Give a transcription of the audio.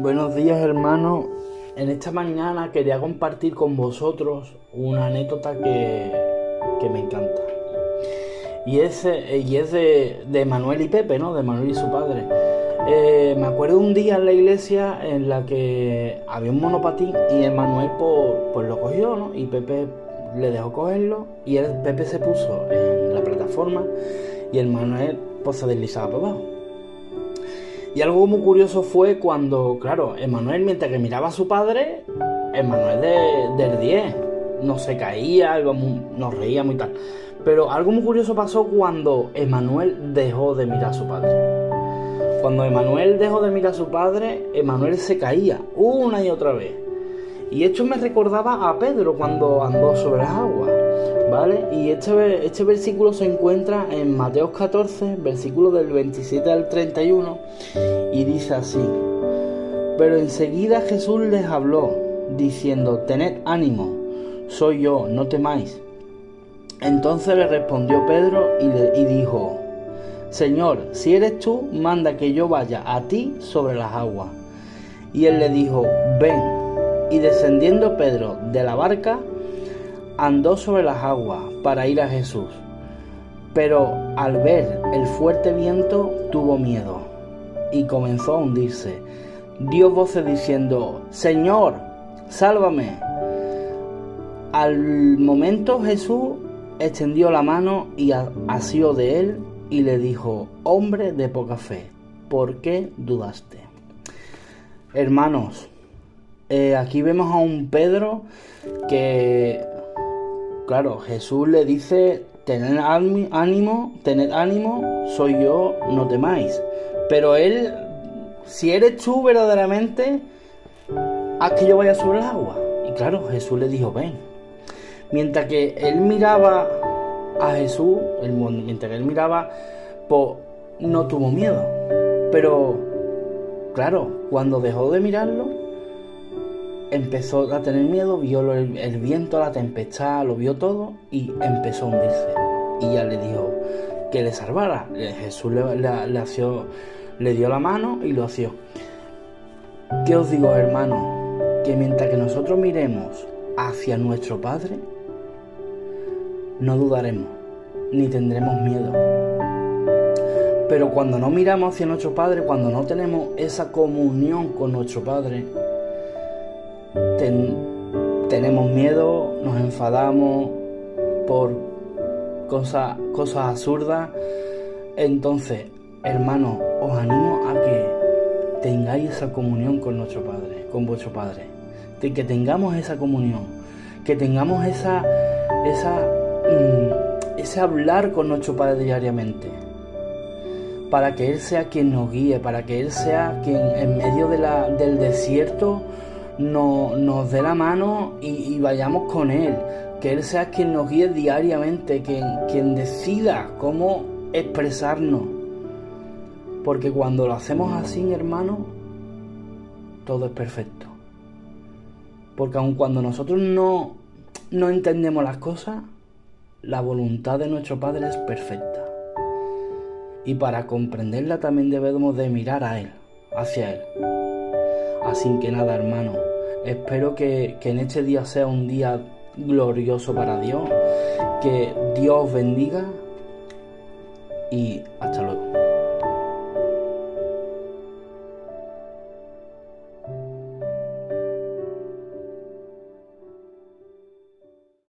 Buenos días hermanos. En esta mañana quería compartir con vosotros una anécdota que, que me encanta. Y es, y es de, de, Manuel y Pepe, ¿no? De Manuel y su padre. Eh, me acuerdo un día en la iglesia en la que había un monopatín y Manuel pues, pues, lo cogió, ¿no? Y Pepe le dejó cogerlo y el Pepe se puso en la plataforma y el Manuel pues se deslizaba para abajo. Y algo muy curioso fue cuando, claro, Emanuel, mientras que miraba a su padre, Emanuel de, del 10, no se caía, nos reía muy tal. Pero algo muy curioso pasó cuando Emanuel dejó de mirar a su padre. Cuando Emanuel dejó de mirar a su padre, Emanuel se caía una y otra vez. Y esto me recordaba a Pedro cuando andó sobre las aguas. Y este, este versículo se encuentra en Mateo 14, versículo del 27 al 31, y dice así, pero enseguida Jesús les habló, diciendo, tened ánimo, soy yo, no temáis. Entonces le respondió Pedro y, y dijo, Señor, si eres tú, manda que yo vaya a ti sobre las aguas. Y él le dijo, ven. Y descendiendo Pedro de la barca, andó sobre las aguas para ir a Jesús, pero al ver el fuerte viento tuvo miedo y comenzó a hundirse. Dio voces diciendo, Señor, sálvame. Al momento Jesús extendió la mano y asió de él y le dijo, hombre de poca fe, ¿por qué dudaste? Hermanos, eh, aquí vemos a un Pedro que claro, Jesús le dice, tened ánimo, tened ánimo, soy yo, no temáis. Pero él, si eres tú verdaderamente, haz que yo vaya sobre el agua. Y claro, Jesús le dijo, ven. Mientras que él miraba a Jesús, mientras que él miraba, pues no tuvo miedo. Pero, claro, cuando dejó de mirarlo, empezó a tener miedo, vio el, viento, la tempestad, lo vio todo y empezó a hundirse. Y ya le dijo que le salvara. Jesús le, le, dio la mano y lo hació. ¿Qué os digo, hermano? Que mientras que nosotros miremos hacia nuestro Padre, no dudaremos, ni tendremos miedo. Pero cuando no miramos hacia nuestro Padre, cuando no tenemos esa comunión con nuestro Padre, tenemos miedo, nos enfadamos por cosas, cosas absurdas. Entonces, hermanos, os animo a que tengáis esa comunión con nuestro Padre, con vuestro Padre. Que tengamos esa comunión, que tengamos esa, esa, mm, ese hablar con nuestro Padre diariamente. Para que Él sea quien nos guíe, para que Él sea quien en medio del desierto no, nos dé la mano y, vayamos con Él. Que Él sea quien nos guíe diariamente, quien, quien decida cómo expresarnos. Porque cuando lo hacemos así, hermano, todo es perfecto. Porque aun cuando nosotros no, no entendemos las cosas, la voluntad de nuestro Padre es perfecta. Y para comprenderla también debemos de mirar a Él, hacia Él. Así que nada, hermano, espero que, en este día sea un día glorioso para Dios, que Dios bendiga y hasta luego.